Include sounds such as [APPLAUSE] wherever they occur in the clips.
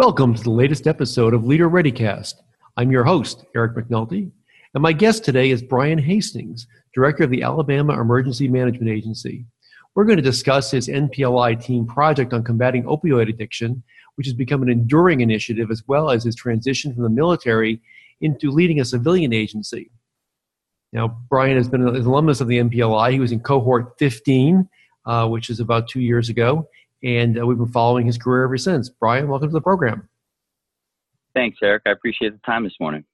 Welcome to the latest episode of Leader ReadyCast. I'm your host, Eric McNulty, and my guest today is Brian Hastings, Director of the Alabama Emergency Management Agency. We're going to discuss his NPLI team project on combating opioid addiction, which has become an enduring initiative, as well as his transition from the military into leading a civilian agency. Now, Brian has been an alumnus of the NPLI. He was in cohort 15, uh, which is about two years ago, and uh, we've been following his career ever since. Brian, welcome to the program. Thanks, Eric. I appreciate the time this morning.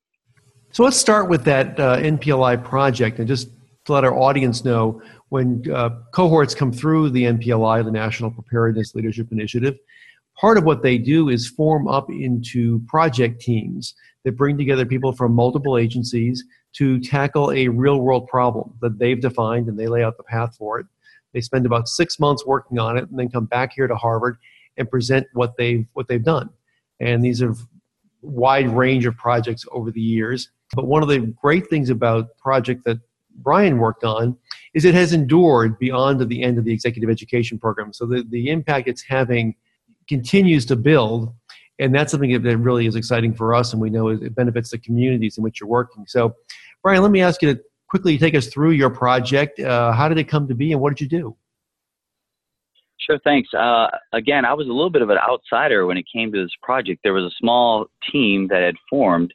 So let's start with that uh, NPLI project and just to let our audience know when uh, cohorts come through the NPLI, the National Preparedness Leadership Initiative, part of what they do is form up into project teams that bring together people from multiple agencies to tackle a real world problem that they've defined and they lay out the path for it. They spend about six months working on it and then come back here to Harvard and present what they've what they've done. And these are wide range of projects over the years. But one of the great things about project that Brian worked on is it has endured beyond the end of the executive education program. So the, the impact it's having continues to build. And that's something that really is exciting for us, and we know it benefits the communities in which you're working. So, Brian, let me ask you to quickly take us through your project. Uh, how did it come to be, and what did you do? Sure, thanks. Uh, again, I was a little bit of an outsider when it came to this project. There was a small team that had formed,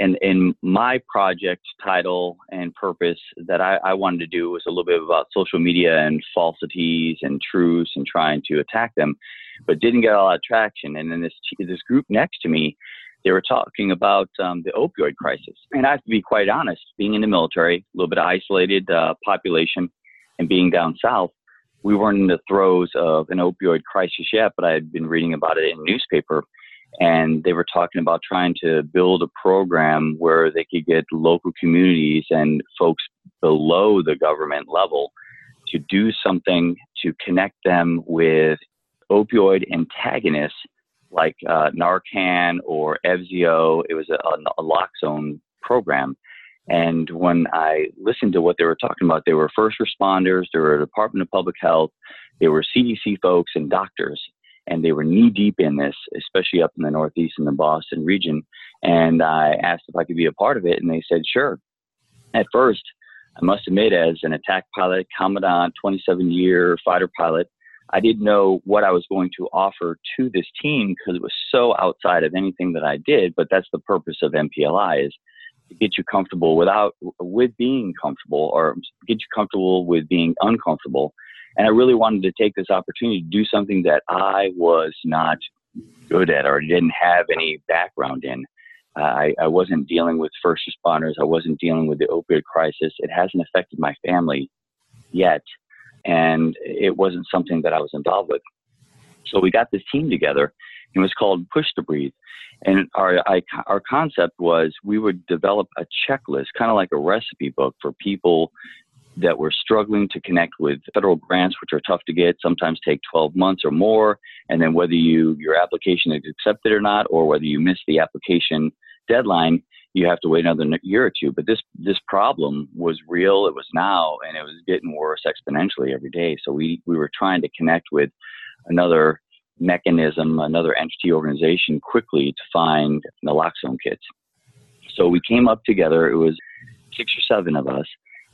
and in my project title and purpose that I, I, wanted to do was a little bit about social media and falsities and truths and trying to attack them, but didn't get a lot of traction. And then this this group next to me they were talking about um, the opioid crisis. And I have to be quite honest, being in the military, a little bit isolated uh, population, and being down south, we weren't in the throes of an opioid crisis yet, but I had been reading about it in newspaper. And they were talking about trying to build a program where they could get local communities and folks below the government level to do something to connect them with opioid antagonists like uh, Narcan or Evzio. It was a, a program. And when I listened to what they were talking about, they were first responders, they were Department of Public Health, they were CDC folks and doctors, and they were knee deep in this, especially up in the Northeast in the Boston region. And I asked if I could be a part of it, and they said, sure. At first, I must admit, as an attack pilot, Commandant, 27 year fighter pilot, I didn't know what I was going to offer to this team because it was so outside of anything that I did. But that's the purpose of NPLI is to get you comfortable without with being comfortable or get you comfortable with being uncomfortable. And I really wanted to take this opportunity to do something that I was not good at or didn't have any background in. Uh, I, I wasn't dealing with first responders. I wasn't dealing with the opioid crisis. It hasn't affected my family yet and it wasn't something that I was involved with. So we got this team together. It was called Push to Breathe, and our I, our concept was we would develop a checklist, kind of like a recipe book for people that were struggling to connect with federal grants, which are tough to get, sometimes take 12 months or more, and then whether you your application is accepted or not, or whether you miss the application deadline, you have to wait another year or two. But this this problem was real. It was now, and it was getting worse exponentially every day. So we we were trying to connect with another mechanism, another entity organization quickly to find naloxone kits. So we came up together. It was six or seven of us,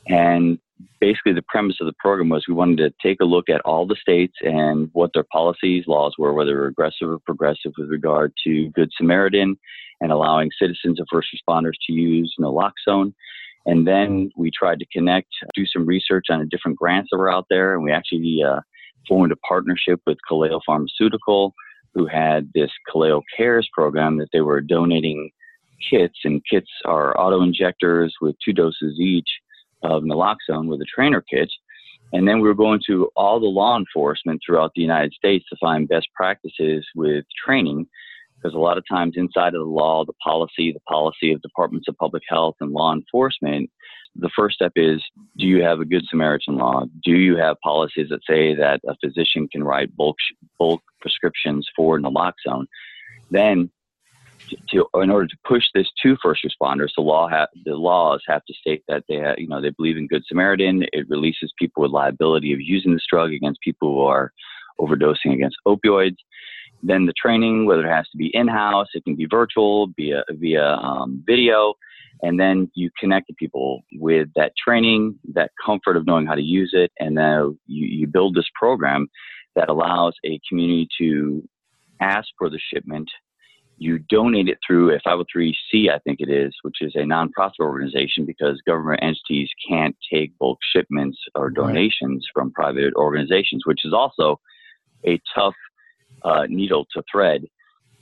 and basically the premise of the program was we wanted to take a look at all the states and what their policies, laws were, whether regressive or progressive with regard to Good Samaritan and allowing citizens and first responders to use naloxone. And then we tried to connect, do some research on the different grants that were out there, and we actually uh, formed a partnership with Kaleo Pharmaceutical, who had this Kaleo Cares program that they were donating kits, and kits are auto injectors with two doses each of naloxone with a trainer kit. And then we were going to all the law enforcement throughout the United States to find best practices with training. Because a lot of times inside of the law, the policy, the policy of departments of public health and law enforcement, the first step is do you have a good Samaritan law? Do you have policies that say that a physician can write bulk, bulk prescriptions for naloxone? Then to, in order to push this to first responders, the law ha- the laws have to state that they ha- you know they believe in Good Samaritan. It releases people with liability of using this drug against people who are overdosing against opioids. Then the training, whether it has to be in house, it can be virtual, via via um, video, and then you connect the people with that training, that comfort of knowing how to use it, and then you, you build this program that allows a community to ask for the shipment you donate it through a 503c, I think it is, which is a nonprofit organization because government entities can't take bulk shipments or donations right. from private organizations, which is also a tough uh, needle to thread.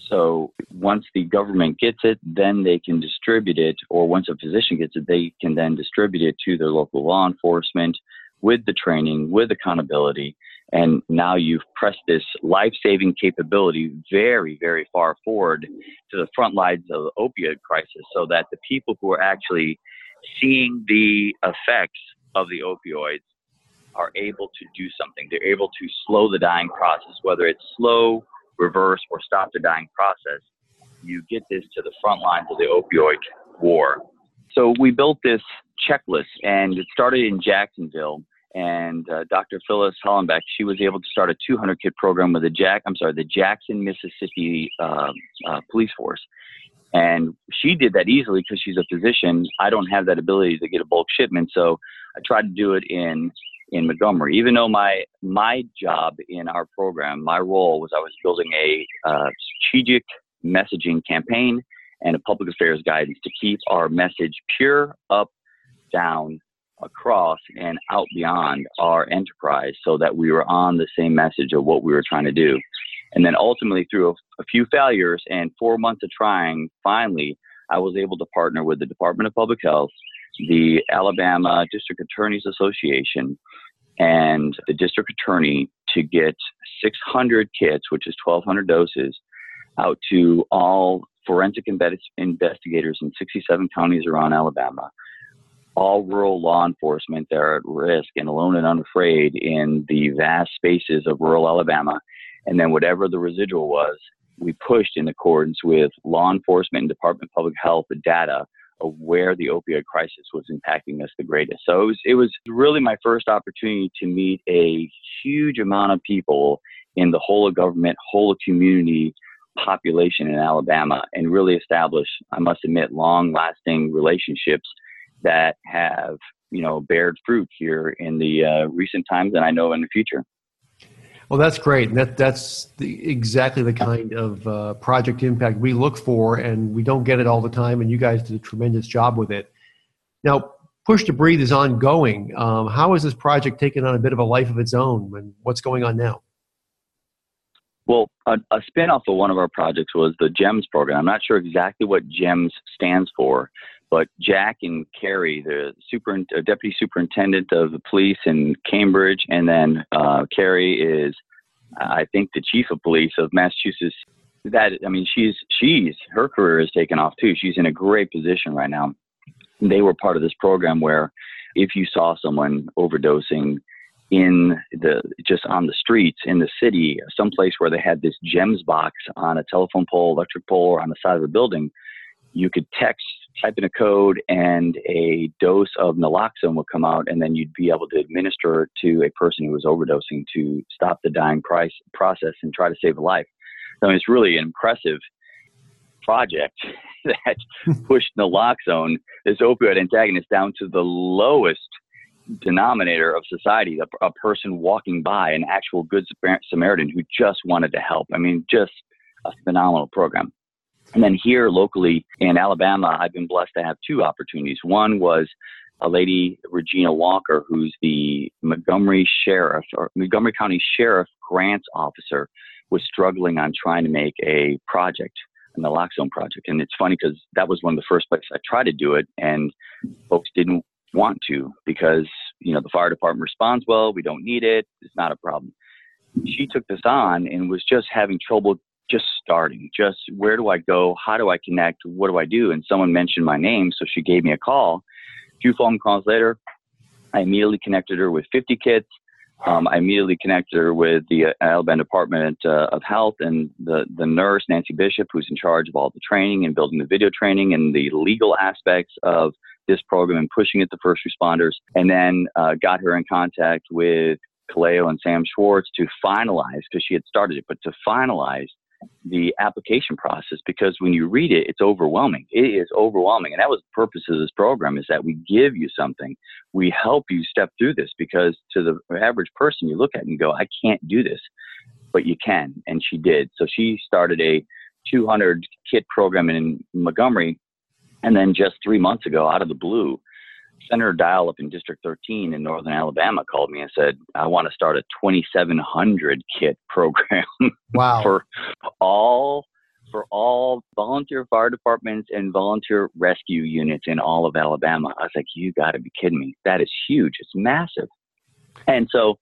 So once the government gets it, then they can distribute it, or once a physician gets it, they can then distribute it to their local law enforcement with the training, with accountability, and now you've pressed this life saving capability very, very far forward to the front lines of the opioid crisis so that the people who are actually seeing the effects of the opioids are able to do something. They're able to slow the dying process, whether it's slow, reverse, or stop the dying process. You get this to the front lines of the opioid war. So we built this checklist, and it started in Jacksonville and uh, Dr. Phyllis Hollenbeck, she was able to start a 200 kit program with the Jack, I'm sorry, the Jackson, Mississippi uh, uh, Police Force. And she did that easily because she's a physician. I don't have that ability to get a bulk shipment, so I tried to do it in in Montgomery. Even though my my job in our program, my role was I was building a uh, strategic messaging campaign and a public affairs guidance to keep our message pure, up, down, across and out beyond our enterprise so that we were on the same message of what we were trying to do. And then ultimately, through a, a few failures and four months of trying, finally, I was able to partner with the Department of Public Health, the Alabama District Attorneys Association, and the district attorney to get 600 kits, which is 1,200 doses, out to all forensic investigators in 67 counties around Alabama all rural law enforcement are at risk and alone and unafraid in the vast spaces of rural Alabama. And then whatever the residual was, we pushed in accordance with law enforcement and Department of Public Health data of where the opioid crisis was impacting us the greatest. So it was, it was really my first opportunity to meet a huge amount of people in the whole of government, whole of community population in Alabama and really establish, I must admit, long lasting relationships that have you know bared fruit here in the uh, recent times, and I know in the future. Well, that's great. That that's the, exactly the kind of uh, project impact we look for, and we don't get it all the time. And you guys did a tremendous job with it. Now, Push to Breathe is ongoing. Um, how is this project taking on a bit of a life of its own, and what's going on now? Well, a, a spinoff of one of our projects was the GEMS program. I'm not sure exactly what GEMS stands for, but Jack and Kerry, the super, uh, deputy superintendent of the police in Cambridge, and then uh, Kerry is, I think, the chief of police of Massachusetts. That I mean, she's she's her career is taken off too. She's in a great position right now. They were part of this program where, if you saw someone overdosing in the just on the streets in the city, someplace where they had this GEMS box on a telephone pole, electric pole, or on the side of a building, you could text type in a code and a dose of naloxone would come out, and then you'd be able to administer to a person who was overdosing to stop the dying price, process and try to save a life. So it's really an impressive project [LAUGHS] that [LAUGHS] pushed naloxone, this opioid antagonist, down to the lowest denominator of society, a, a person walking by, an actual good Samaritan who just wanted to help. I mean, just a phenomenal program. And then here locally in Alabama, I've been blessed to have two opportunities. One was a lady, Regina Walker, who's the Montgomery Sheriff or Montgomery County Sheriff Grants Officer, was struggling on trying to make a project, a naloxone project. And it's funny because that was one of the first places I tried to do it, and folks didn't want to because you know, the fire department responds well, we don't need it, it's not a problem. She took this on and was just having trouble just starting. Just where do I go? How do I connect? What do I do? And someone mentioned my name, so she gave me a call. A few phone calls later, I immediately connected her with 50 kits. Um, I immediately connected her with the uh, Alabama Department uh, of Health and the, the nurse, Nancy Bishop, who's in charge of all the training and building the video training and the legal aspects of this program and pushing it to first responders. And then uh, got her in contact with Kaleo and Sam Schwartz to finalize, because she had started it, but to finalize the application process because when you read it, it's overwhelming. It is overwhelming. And that was the purpose of this program is that we give you something. We help you step through this because to the average person, you look at and go, I can't do this, but you can. And she did. So she started a 200 kit program in Montgomery. And then just three months ago, out of the blue, Senator Dial up in District 13 in Northern Alabama called me and said, I want to start a 2,700 kit program [LAUGHS] wow. for all for all volunteer fire departments and volunteer rescue units in all of Alabama. I was like, you got to be kidding me. That is huge. It's massive. And so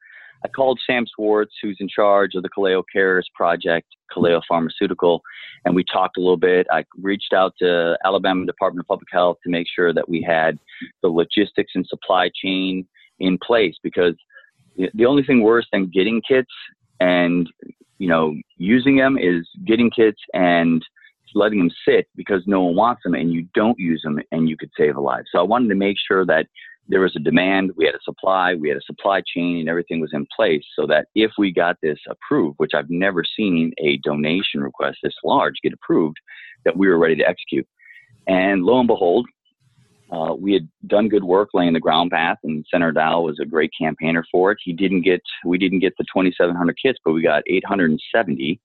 I called Sam Schwartz, who's in charge of the Kaleo Cares Project, Kaleo Pharmaceutical, and we talked a little bit. I reached out to Alabama Department of Public Health to make sure that we had the logistics and supply chain in place because the only thing worse than getting kits and you know using them is getting kits and letting them sit because no one wants them and you don't use them and you could save a life. So I wanted to make sure that there was a demand, we had a supply, we had a supply chain, and everything was in place so that if we got this approved, which I've never seen a donation request this large get approved, that we were ready to execute. And lo and behold, uh, we had done good work laying the ground path, and Senator Dial was a great campaigner for it. He didn't get, we didn't get the 2,700 kits, but we got 870.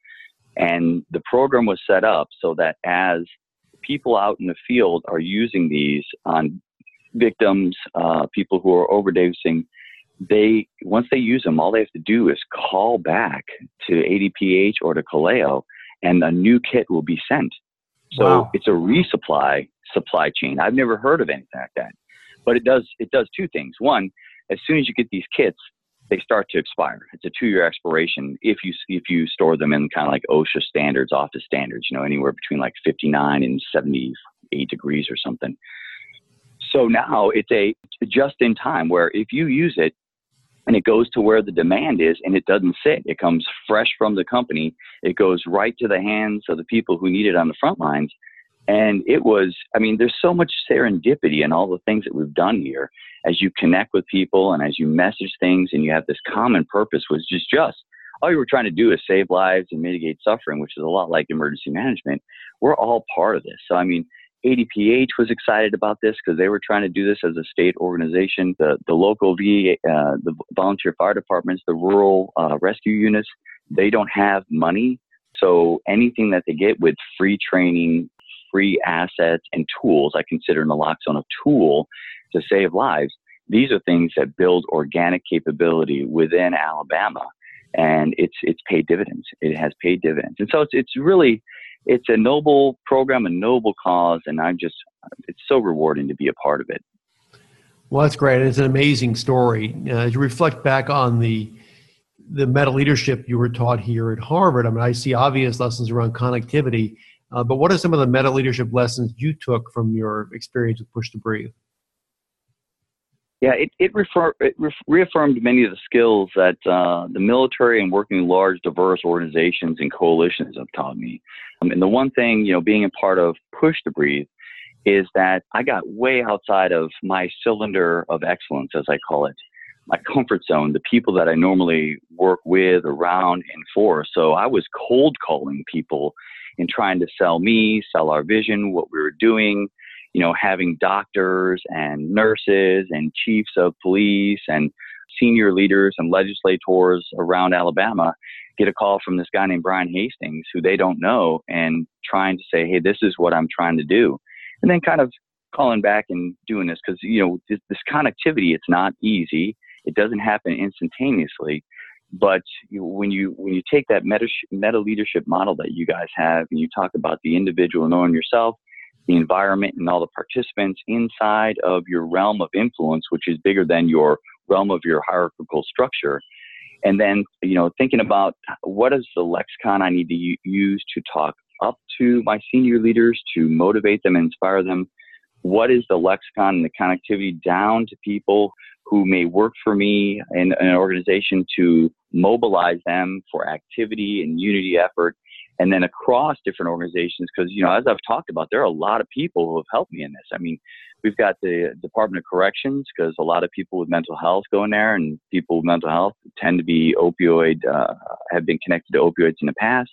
And the program was set up so that as people out in the field are using these on victims, uh, people who are overdosing, they once they use them, all they have to do is call back to ADPH or to Kaleo, and a new kit will be sent. So wow. it's a resupply supply chain. I've never heard of anything like that, but it does it does two things. One, as soon as you get these kits, they start to expire. It's a two-year expiration if you if you store them in kind of like OSHA standards, office standards. You know, anywhere between like 59 and 78 degrees or something. So now it's a just in time where if you use it and it goes to where the demand is and it doesn't sit, it comes fresh from the company, it goes right to the hands of the people who need it on the front lines. And it was, I mean, there's so much serendipity in all the things that we've done here as you connect with people and as you message things and you have this common purpose, which is just all you were trying to do is save lives and mitigate suffering, which is a lot like emergency management. We're all part of this. So, I mean, ADPH was excited about this because they were trying to do this as a state organization. The, the local VA, uh, the volunteer fire departments, the rural uh, rescue units, they don't have money. So anything that they get with free training, free assets, and tools, I consider naloxone a tool to save lives. These are things that build organic capability within Alabama, and it's it's paid dividends. It has paid dividends, and so it's it's really it's a noble program, a noble cause, and I'm just, it's so rewarding to be a part of it. Well, that's great. It's an amazing story. Uh, as you reflect back on the the meta leadership you were taught here at Harvard, I mean, I see obvious lessons around connectivity, uh, but what are some of the meta leadership lessons you took from your experience with Push to Breathe? Yeah, it it, refer, it re- reaffirmed many of the skills that uh, the military and working in large, diverse organizations and coalitions have taught me. Um, and the one thing, you know, being a part of Push to Breathe, is that I got way outside of my cylinder of excellence, as I call it, my comfort zone, the people that I normally work with, around, and for. So I was cold calling people and trying to sell me, sell our vision, what we were doing you know, having doctors and nurses and chiefs of police and senior leaders and legislators around Alabama get a call from this guy named Brian Hastings who they don't know and trying to say, hey, this is what I'm trying to do. And then kind of calling back and doing this because, you know, this, this connectivity, it's not easy. It doesn't happen instantaneously. But when you when you take that meta, meta leadership model that you guys have and you talk about the individual knowing yourself the environment and all the participants inside of your realm of influence, which is bigger than your realm of your hierarchical structure. And then, you know, thinking about what is the lexicon I need to use to talk up to my senior leaders to motivate them, inspire them. What is the lexicon and the connectivity down to people who may work for me in, in an organization to mobilize them for activity and unity effort? And then across different organizations because you know as i've talked about there are a lot of people who have helped me in this. I mean we've got the department of corrections because a lot of people with mental health go in there and people with mental health tend to be opioid uh, have been connected to opioids in the past.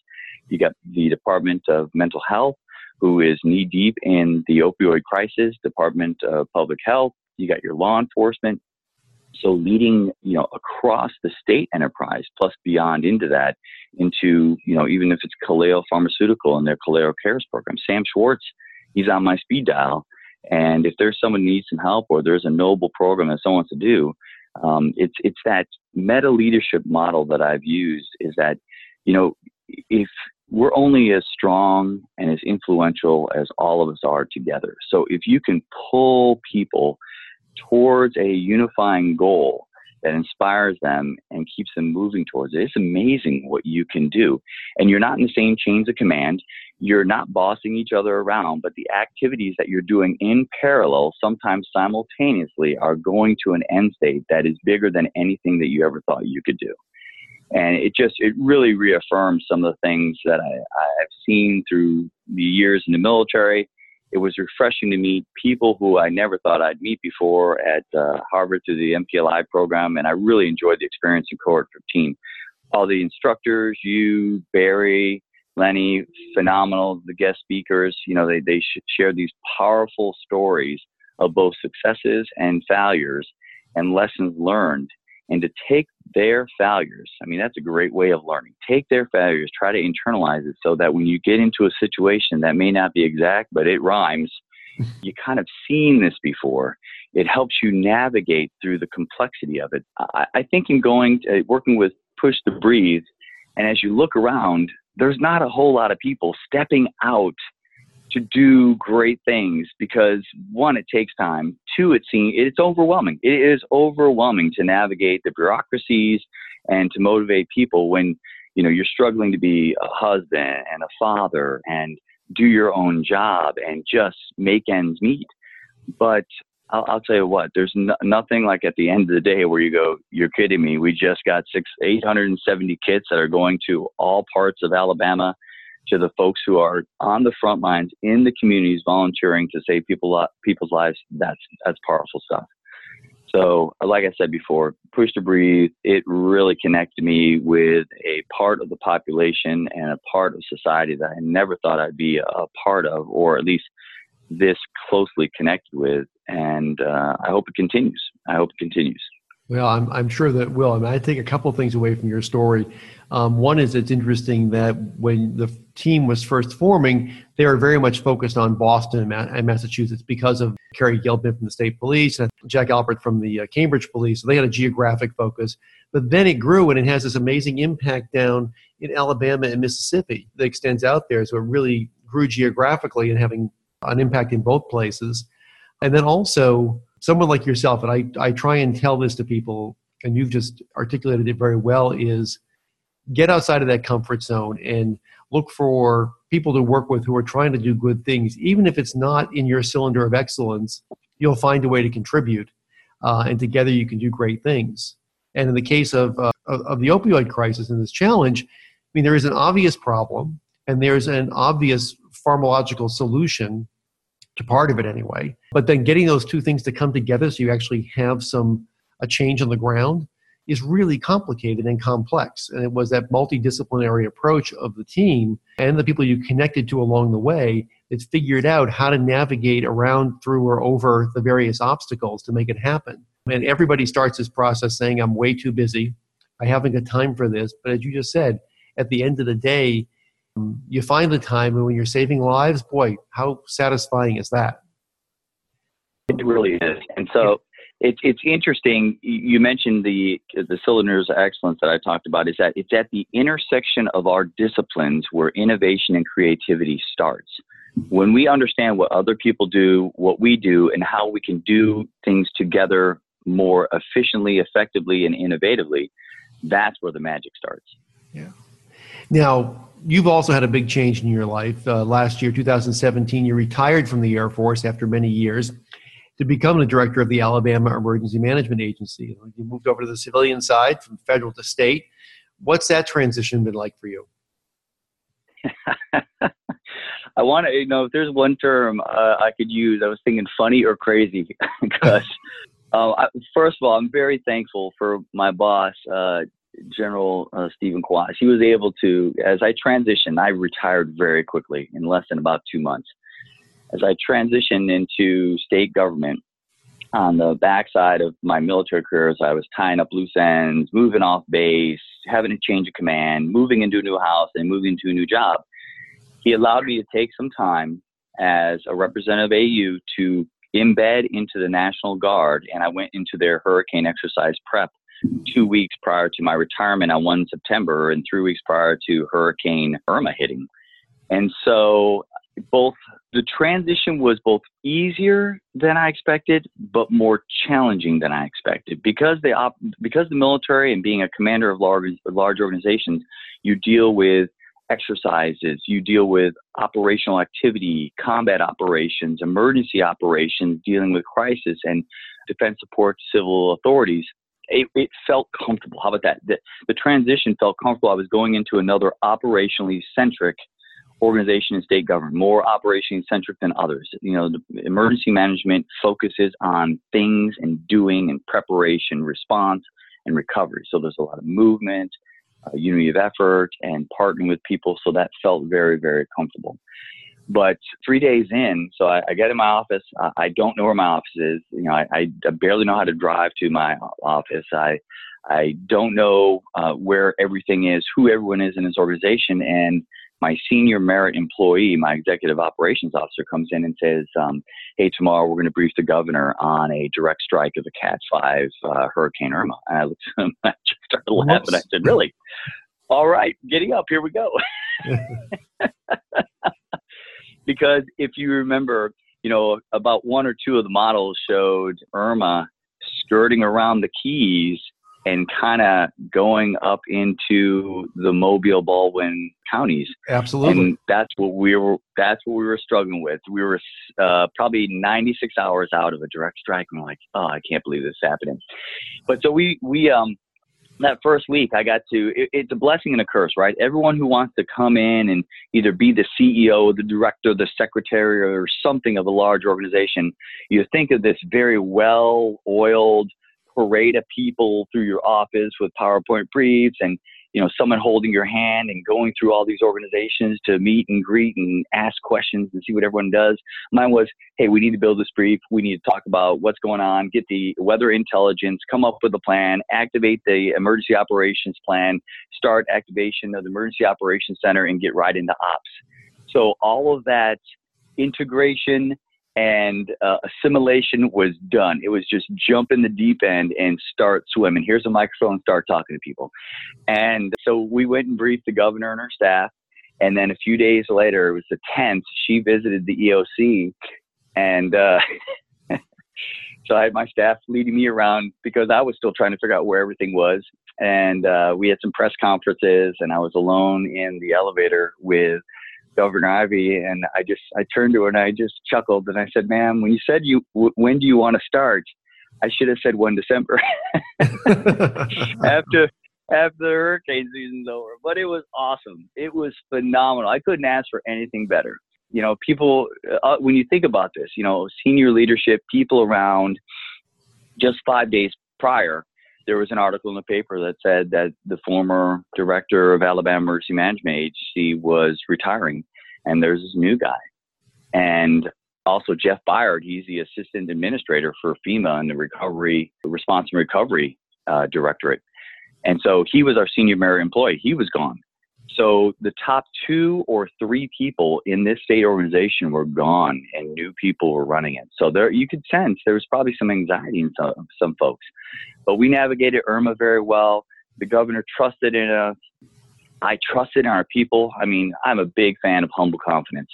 You got the department of mental health who is knee deep in the opioid crisis department of public health. You got your law enforcement so leading, you know, across the state enterprise plus beyond into that, into, you know, even if it's Kaleo Pharmaceutical and their Kaleo Cares program, Sam Schwartz, he's on my speed dial. And if there's someone who needs some help or there's a noble program that someone wants to do, um, it's it's that meta leadership model that I've used is that, you know, if we're only as strong and as influential as all of us are together. So if you can pull people towards a unifying goal that inspires them and keeps them moving towards it. It's amazing what you can do. And you're not in the same chains of command. You're not bossing each other around, but the activities that you're doing in parallel, sometimes simultaneously, are going to an end state that is bigger than anything that you ever thought you could do. And it just, it really reaffirms some of the things that I, I've seen through the years in the military it was refreshing to meet people who I never thought I'd meet before at uh, Harvard through the NPLI program, and I really enjoyed the experience in cohort 15. All the instructors, you, Barry, Lenny, phenomenal. The guest speakers, you know, they they shared these powerful stories of both successes and failures and lessons learned and to take their failures. I mean, that's a great way of learning. Take their failures, try to internalize it so that when you get into a situation that may not be exact, but it rhymes, [LAUGHS] you kind of seen this before. It helps you navigate through the complexity of it. I, I think in going, to, working with Push to Breathe, and as you look around, there's not a whole lot of people stepping out to do great things because one, it takes time. Two, it seems it's overwhelming. It is overwhelming to navigate the bureaucracies and to motivate people when you know you're struggling to be a husband and a father and do your own job and just make ends meet. But I'll, I'll tell you what, there's no, nothing like at the end of the day where you go, you're kidding me. We just got six, 870 kits that are going to all parts of Alabama to the folks who are on the front lines in the communities volunteering to save people people's lives that's that's powerful stuff. So like i said before push to breathe it really connected me with a part of the population and a part of society that i never thought i'd be a part of or at least this closely connected with and uh, i hope it continues. I hope it continues well, I'm, I'm sure that will. I mean, I take a couple things away from your story. Um, one is it's interesting that when the team was first forming, they were very much focused on Boston and Massachusetts because of Kerry Gilpin from the state police and Jack Albert from the uh, Cambridge police. So they had a geographic focus. But then it grew and it has this amazing impact down in Alabama and Mississippi that extends out there. So it really grew geographically and having an impact in both places. And then also, someone like yourself, and I, I try and tell this to people, and you've just articulated it very well, is get outside of that comfort zone and look for people to work with who are trying to do good things. Even if it's not in your cylinder of excellence, you'll find a way to contribute, uh, and together you can do great things. And in the case of, uh, of, the opioid crisis and this challenge, I mean, there is an obvious problem, and there's an obvious pharmacological solution to part of it anyway. But then getting those two things to come together so you actually have some a change on the ground is really complicated and complex. And it was that multidisciplinary approach of the team and the people you connected to along the way that figured out how to navigate around through or over the various obstacles to make it happen. And everybody starts this process saying, I'm way too busy. I haven't got time for this. But as you just said, at the end of the day, you find the time and when you're saving lives boy how satisfying is that it really is and so it's it's interesting you mentioned the the cylinders of excellence that i talked about is that it's at the intersection of our disciplines where innovation and creativity starts when we understand what other people do what we do and how we can do things together more efficiently, effectively, and innovatively, that's where the magic starts. Yeah. Now, you've also had a big change in your life. Uh, last year, 2017, you retired from the Air Force after many years to become the director of the Alabama Emergency Management Agency. You moved over to the civilian side from federal to state. What's that transition been like for you? [LAUGHS] I want to, you know, if there's one term uh, I could use, I was thinking funny or crazy [LAUGHS] because, [LAUGHS] uh, I, first of all, I'm very thankful for my boss, uh, General uh, Steven Kwast. He was able to, as I transitioned, I retired very quickly in less than about two months. As I transitioned into state government, on the backside of my military career, as I was tying up loose ends, moving off base, having a change of command, moving into a new house, and moving into a new job he allowed me to take some time as a representative AU to embed into the National Guard, and I went into their hurricane exercise prep two weeks prior to my retirement on 1 September and three weeks prior to Hurricane Irma hitting. And so both the transition was both easier than I expected, but more challenging than I expected because they op- because the military and being a commander of large large organizations, you deal with exercises, you deal with operational activity, combat operations, emergency operations, dealing with crisis, and defense support civil authorities. It, it felt comfortable. How about that? The, the transition felt comfortable. I was going into another operationally centric organization and state government, more operationally centric than others. You know, the emergency management focuses on things and doing and preparation, response, and recovery. So there's a lot of movement, uh, unity of effort and partnering with people. So that felt very, very comfortable. But three days in, so I, I get in my office. I, I don't know where my office is. You know, I, I barely know how to drive to my office. I I don't know uh, where everything is, who everyone is in this organization, and my senior merit employee, my executive operations officer, comes in and says, um, "Hey, tomorrow we're going to brief the governor on a direct strike of a Cat Five uh, Hurricane Irma." And I looked at him, [LAUGHS] I just started laughing. And I said, "Really? All right, getting up. Here we go." [LAUGHS] because if you remember, you know, about one or two of the models showed Irma skirting around the Keys and kind of going up into the Mobile Baldwin counties. Absolutely. And that's what we were. That's what we were struggling with. We were uh, probably 96 hours out of a direct strike, and we're like, oh, I can't believe this is happening. But so we we um that first week I got to. It, it's a blessing and a curse, right? Everyone who wants to come in and either be the CEO, the director, the secretary, or something of a large organization, you think of this very well-oiled parade of people through your office with PowerPoint briefs and you know someone holding your hand and going through all these organizations to meet and greet and ask questions and see what everyone does. Mine was, hey, we need to build this brief. We need to talk about what's going on, get the weather intelligence, come up with a plan, activate the emergency operations plan, start activation of the emergency operations center, and get right into ops. So all of that integration and uh, assimilation was done. It was just jump in the deep end and start swimming. Here's a microphone, start talking to people. And so we went and briefed the governor and her staff. And then a few days later, it was the 10th, she visited the EOC. And uh, [LAUGHS] so I had my staff leading me around because I was still trying to figure out where everything was. And uh, we had some press conferences, and I was alone in the elevator with Governor Ivey, and I just I turned to her and I just chuckled and I said, "Ma'am, when you said you w- when do you want to start?" I should have said one December [LAUGHS] after after the hurricane season's over. But it was awesome. It was phenomenal. I couldn't ask for anything better. You know, people uh, when you think about this, you know, senior leadership, people around. Just five days prior, there was an article in the paper that said that the former director of Alabama Emergency Management Agency was retiring, and there's this new guy. And also Jeff Byard, he's the assistant administrator for FEMA and the recovery response and recovery uh, directorate. And so he was our senior merit employee. He was gone. So the top two or three people in this state organization were gone, and new people were running it. So there, you could sense there was probably some anxiety in some some folks. But we navigated Irma very well. The governor trusted in us. I trusted in our people. I mean, I'm a big fan of humble confidence.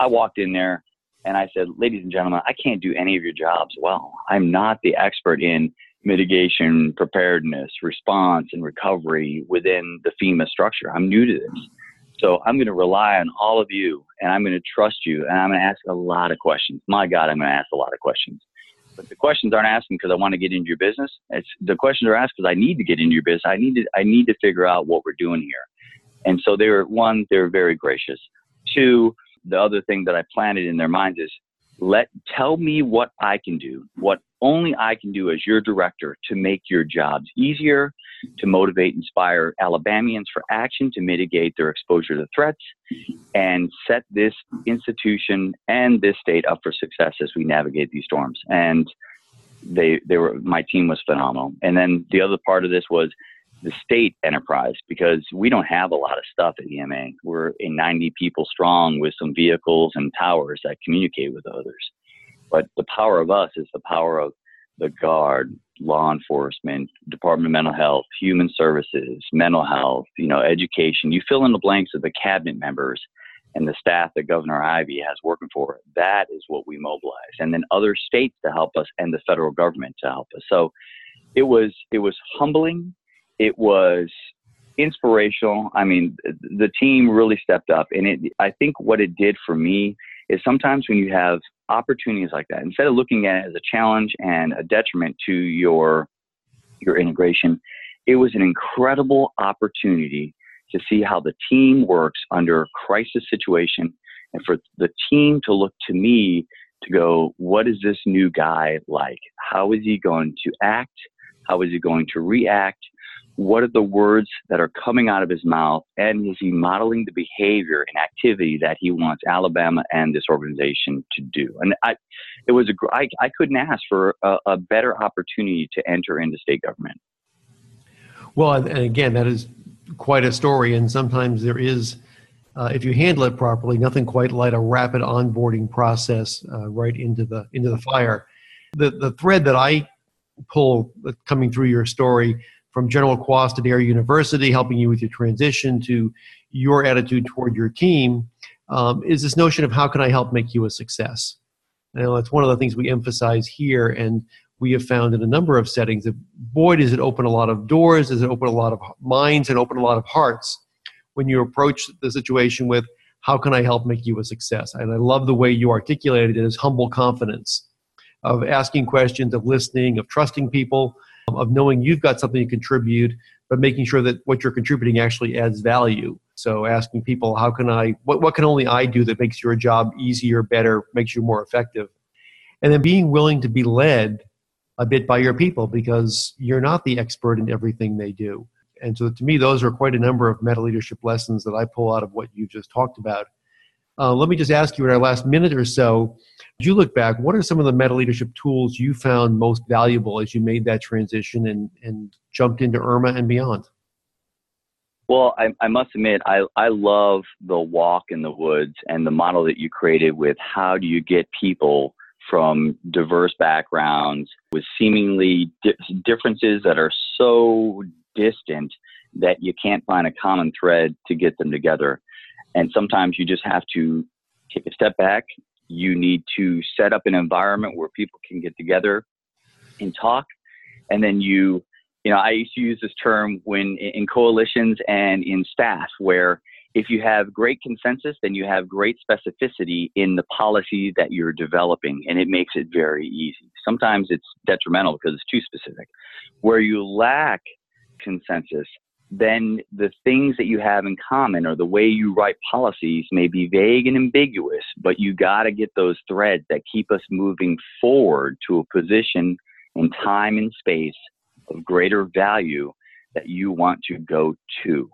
I walked in there and I said, ladies and gentlemen, I can't do any of your jobs well. I'm not the expert in mitigation, preparedness, response, and recovery within the FEMA structure. I'm new to this. So I'm going to rely on all of you and I'm going to trust you and I'm going to ask a lot of questions. My God, I'm going to ask a lot of questions. But the questions aren't asking because I want to get into your business. It's the questions are asked because I need to get into your business. I need to I need to figure out what we're doing here. And so they're one, they're very gracious. Two, the other thing that I planted in their minds is let tell me what I can do, what only I can do as your director to make your jobs easier, to motivate, inspire Alabamians for action to mitigate their exposure to threats, and set this institution and this state up for success as we navigate these storms. And they, they were, my team was phenomenal. And then the other part of this was the state enterprise because we don't have a lot of stuff at EMA. We're in 90 people strong with some vehicles and towers that communicate with others. But the power of us is the power of the Guard, law enforcement, Department of Mental Health, Human Services, mental health, you know, education. You fill in the blanks of the cabinet members and the staff that Governor Ivey has working for. That is what we mobilize, and then other states to help us, and the federal government to help us. So it was it was humbling it was inspirational. I mean, the team really stepped up, and it. I think what it did for me is sometimes when you have opportunities like that, instead of looking at it as a challenge and a detriment to your your integration, it was an incredible opportunity to see how the team works under a crisis situation, and for the team to look to me to go, what is this new guy like? How is he going to act? How is he going to react? What are the words that are coming out of his mouth and is he modeling the behavior and activity that he wants alabama and this organization to do? And i it was a i, I couldn't ask for a, a better opportunity to enter into state government. Well and again that is quite a story and sometimes there is uh, if you handle it properly nothing quite like a rapid onboarding process uh, right into the into the fire. The the thread that i pull uh, coming through your story from General Kwast at Air University, helping you with your transition to your attitude toward your team, um, is this notion of how can I help make you a success? You that's one of the things we emphasize here, and we have found in a number of settings that boy, does it open a lot of doors, does it open a lot of minds, and open a lot of hearts when you approach the situation with how can I help make you a success? And I love the way you articulated it as humble confidence of asking questions, of listening, of trusting people, of knowing you've got something to contribute, but making sure that what you're contributing actually adds value. So asking people, how can I, what, what can only I do that makes your job easier, better, makes you more effective? And then being willing to be led a bit by your people because you're not the expert in everything they do. And so to me, those are quite a number of meta leadership lessons that I pull out of what you just talked about. Uh, let me just ask you in our last minute or so, as you look back, what are some of the meta leadership tools you found most valuable as you made that transition and, and jumped into IRMA and beyond? Well, I, I, must admit, I, I love the walk in the woods and the model that you created with how do you get people from diverse backgrounds with seemingly di- differences that are so distant that you can't find a common thread to get them together. And sometimes you just have to take a step back. You need to set up an environment where people can get together and talk. And then you, you know, I used to use this term when in coalitions and in staff, where if you have great consensus, then you have great specificity in the policy that you're developing, and it makes it very easy. Sometimes it's detrimental because it's too specific. Where you lack consensus, then the things that you have in common or the way you write policies may be vague and ambiguous, but you got to get those threads that keep us moving forward to a position in time and space of greater value that you want to go to.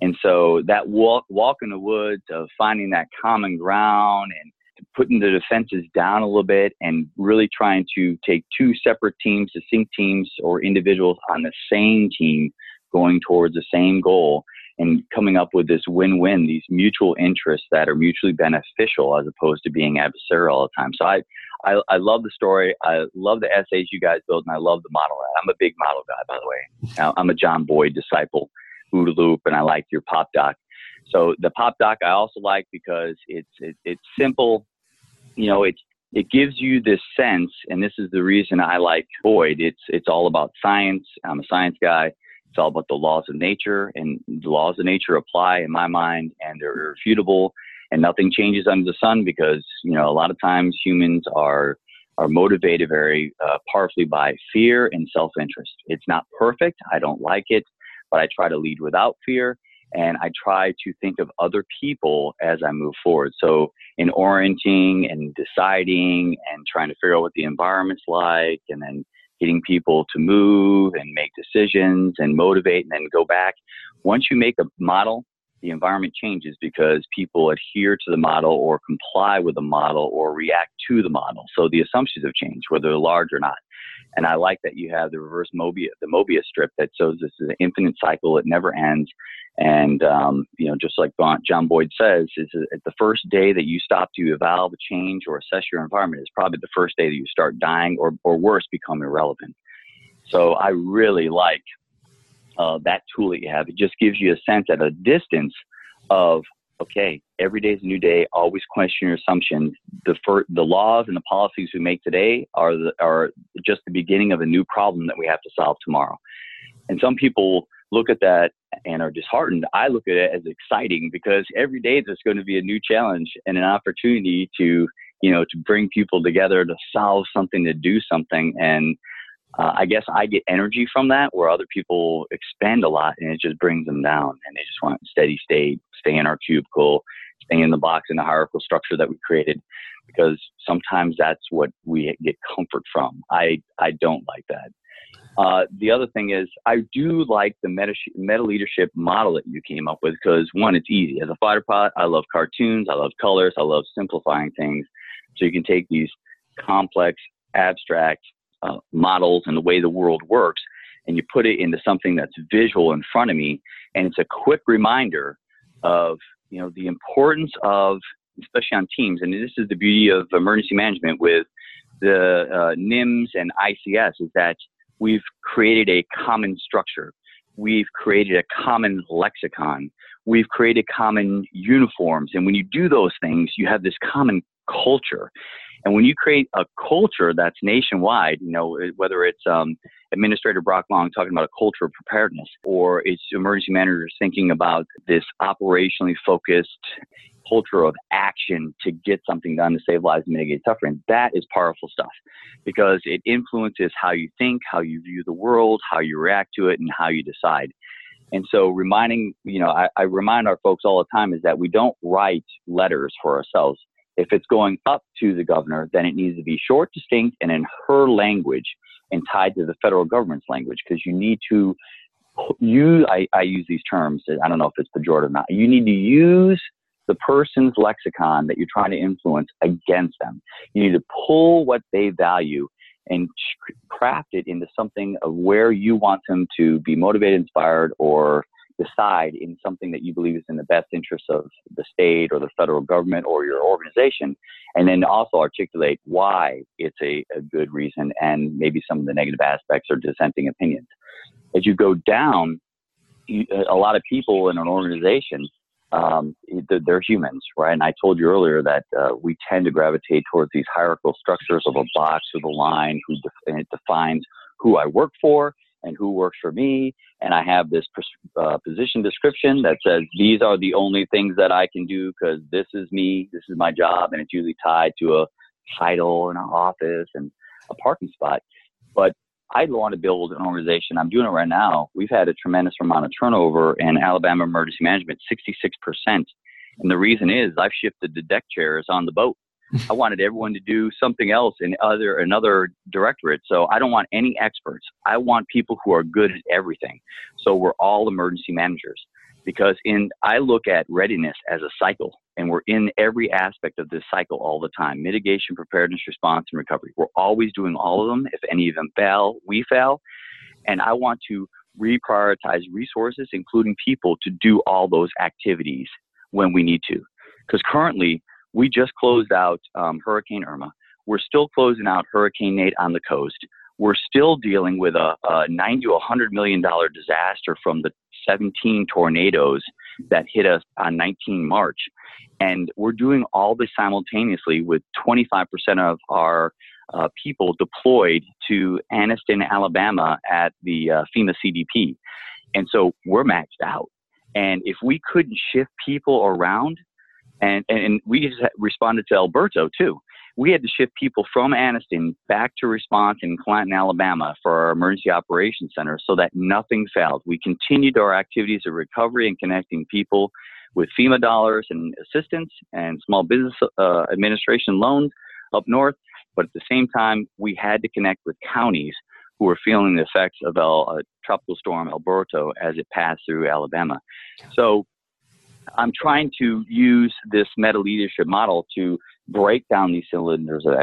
And so that walk, walk in the woods of finding that common ground and putting the defenses down a little bit and really trying to take two separate teams, distinct teams or individuals on the same team going towards the same goal and coming up with this win-win, these mutual interests that are mutually beneficial as opposed to being adversarial all the time. So I, I, I love the story. I love the essays you guys build, and I love the model. I'm a big model guy, by the way. [LAUGHS] I'm a John Boyd disciple, OODA Loop, and I like your pop doc. So the pop doc I also like because it's it, it's simple. You know, it's it gives you this sense, and this is the reason I like Boyd. It's it's all about science. I'm a science guy. It's all about the laws of nature, and the laws of nature apply in my mind, and they're irrefutable, and nothing changes under the sun because you know a lot of times humans are are motivated very uh, powerfully by fear and self-interest. It's not perfect. I don't like it, but I try to lead without fear and I try to think of other people as I move forward. So in orienting and deciding and trying to figure out what the environment's like and then getting people to move and make decisions and motivate and then go back. Once you make a model, the environment changes because people adhere to the model or comply with the model or react to the model. So the assumptions have changed, whether they're large or not. And I like that you have the reverse Mobius, the Mobius strip that shows this is an infinite cycle; it never ends. And um, you know, just like John Boyd says, is the first day that you stop to evolve, change, or assess your environment is probably the first day that you start dying, or or worse, become irrelevant. So I really like uh, that tool that you have. It just gives you a sense at a distance of okay, every day is a new day. Always question your assumptions. The for, the laws and the policies we make today are the, are just the beginning of a new problem that we have to solve tomorrow. And some people look at that and are disheartened. I look at it as exciting because every day there's going to be a new challenge and an opportunity to you know to bring people together to solve something to do something and uh, I guess I get energy from that where other people expend a lot and it just brings them down and they just want steady state, stay in our cubicle, stay in the box in the hierarchical structure that we created because sometimes that's what we get comfort from. I, I don't like that. Uh, the other thing is, I do like the meta, meta leadership model that you came up with because one, it's easy. As a fighter pilot, I love cartoons, I love colors, I love simplifying things. So you can take these complex, abstract, uh, models and the way the world works, and you put it into something that's visual in front of me, and it's a quick reminder of you know the importance of, especially on teams, and this is the beauty of emergency management with the uh, NIMS and ICS is that we've created a common structure. We've created a common lexicon. We've created common uniforms. And when you do those things, you have this common culture. And when you create a culture that's nationwide, you know, whether it's um, Administrator Brock Long talking about a culture of preparedness, or it's emergency managers thinking about this operationally focused culture of action to get something done to save lives and mitigate suffering, that is powerful stuff because it influences how you think, how you view the world, how you react to it, and how you decide. And so, reminding, you know, I, I remind our folks all the time is that we don't write letters for ourselves if it's going up to the governor, then it needs to be short, distinct, and in her language and tied to the federal government's language because you need to use, I, I use these terms, I don't know if it's pejorative or not. You need to use the person's lexicon that you're trying to influence against them. You need to pull what they value and craft it into something of where you want them to be motivated, inspired, or decide in something that you believe is in the best interest of the state or the federal government or your organization, and then also articulate why it's a, a good reason and maybe some of the negative aspects or dissenting opinions. As you go down, you, a lot of people in an organization, um, they're humans, right? And I told you earlier that uh, we tend to gravitate towards these hierarchical structures of a box with a line, who and it defines who I work for and who works for me. And I have this uh, position description that says these are the only things that I can do because this is me, this is my job, and it's usually tied to a title and an office and a parking spot. But I want to build an organization. I'm doing it right now. We've had a tremendous amount of turnover in Alabama emergency management, 66%. And the reason is I've shifted the deck chairs on the boat. I wanted everyone to do something else in other another directorate. So I don't want any experts. I want people who are good at everything. So we're all emergency managers because in I look at readiness as a cycle and we're in every aspect of this cycle all the time. Mitigation, preparedness, response and recovery. We're always doing all of them. If any of them fail, we fail. And I want to reprioritize resources including people to do all those activities when we need to. Because currently we just closed out um, Hurricane Irma. We're still closing out Hurricane Nate on the coast. we're still dealing with a, a 90 to 100 million dollar disaster from the 17 tornadoes that hit us on 19 March. And we're doing all this simultaneously with 25% of our uh, people deployed to Anniston, Alabama at the uh, FEMA CDP. And so we're maxed out. And if we couldn't shift people around, and, and we just responded to Alberto too. We had to shift people from Anniston back to response in Clanton, Alabama for our emergency operations center so that nothing failed. We continued our activities of recovery and connecting people with FEMA dollars and assistance and small business uh, administration loans up north. But at the same time, we had to connect with counties who were feeling the effects of El, uh, Tropical Storm Alberto as it passed through Alabama. So I'm trying to use this meta leadership model to break down these cylinders of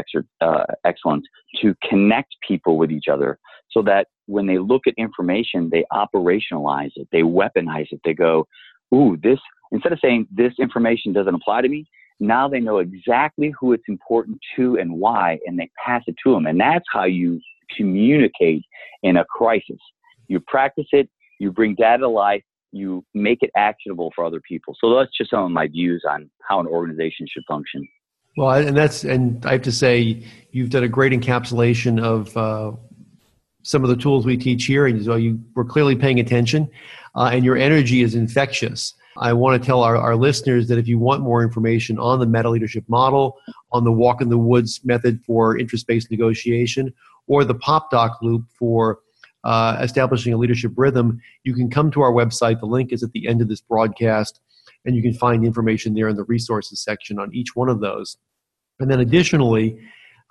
uh, excellence to connect people with each other so that when they look at information, they operationalize it, they weaponize it, they go, ooh, this, instead of saying this information doesn't apply to me, now they know exactly who it's important to and why, and they pass it to them. And that's how you communicate in a crisis. You practice it, you bring data to life, you make it actionable for other people. So that's just some of my views on how an organization should function. Well, and that's and I have to say you've done a great encapsulation of uh, some of the tools we teach here, and so you were clearly paying attention, uh, and your energy is infectious. I want to tell our, our listeners that if you want more information on the meta leadership model, on the walk in the woods method for interest based negotiation, or the pop doc loop for uh, establishing a leadership rhythm, you can come to our website. The link is at the end of this broadcast, and you can find information there in the resources section on each one of those. And then additionally,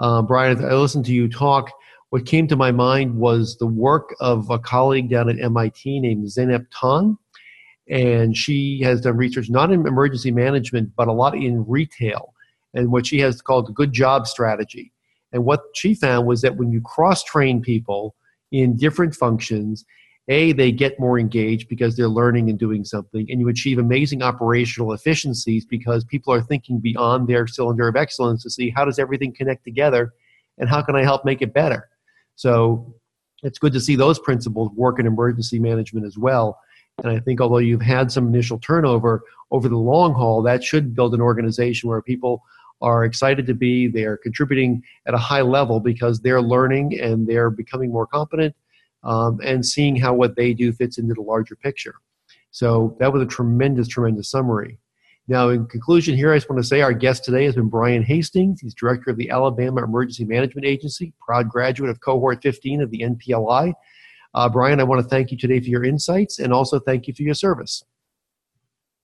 uh, Brian, I listened to you talk. What came to my mind was the work of a colleague down at MIT named Zeynep Ton. And she has done research not in emergency management, but a lot in retail and what she has called the good job strategy. And what she found was that when you cross train people, in different functions. A they get more engaged because they're learning and doing something and you achieve amazing operational efficiencies because people are thinking beyond their cylinder of excellence to see how does everything connect together and how can i help make it better. So it's good to see those principles work in emergency management as well and i think although you've had some initial turnover over the long haul that should build an organization where people are excited to be. They're contributing at a high level because they're learning and they're becoming more competent um, and seeing how what they do fits into the larger picture. So that was a tremendous, tremendous summary. Now, in conclusion, here I just want to say our guest today has been Brian Hastings. He's director of the Alabama Emergency Management Agency, proud graduate of cohort 15 of the NPLI. Uh, Brian, I want to thank you today for your insights and also thank you for your service.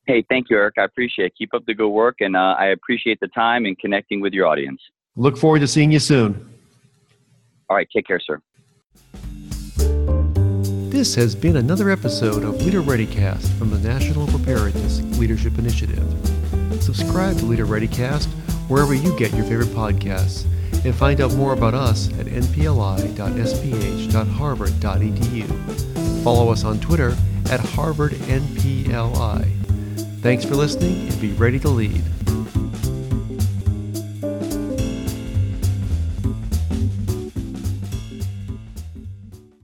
Hey, thank you, Eric. I appreciate it. Keep up the good work, and uh, I appreciate the time and connecting with your audience. Look forward to seeing you soon. All right, take care, sir. This has been another episode of Leader ReadyCast from the National Preparedness Leadership Initiative. Subscribe to Leader ReadyCast wherever you get your favorite podcasts and find out more about us at npli.sph.harvard.edu. Follow us on Twitter at HarvardNPLI. Thanks for listening and be ready to lead.